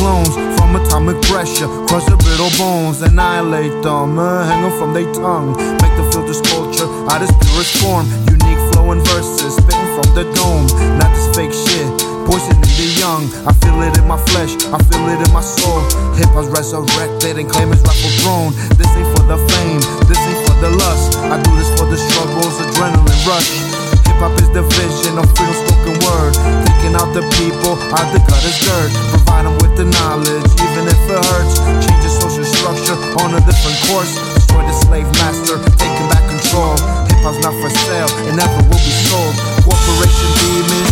clones from atomic pressure. Crush their brittle bones, annihilate them, uh, hang them from their tongue. Make them feel this culture out its purest form. Unique flowing verses, spitting from the dome. Not this fake shit, poisoning the young. I feel it in my flesh, I feel it in my soul. Hip hop's resurrected and claim its rightful throne. This ain't for the fame, this ain't for the lust. I do this for the struggles, adrenaline rush. Hip hop is the vision of freedom spoken word. Taking out the people Hide the gutters dirt, provide them with the knowledge, even if it hurts. Change the social structure on a different course. Destroy the slave master, taking back control. Hip hop's not for sale, it never will be sold. Corporation demons.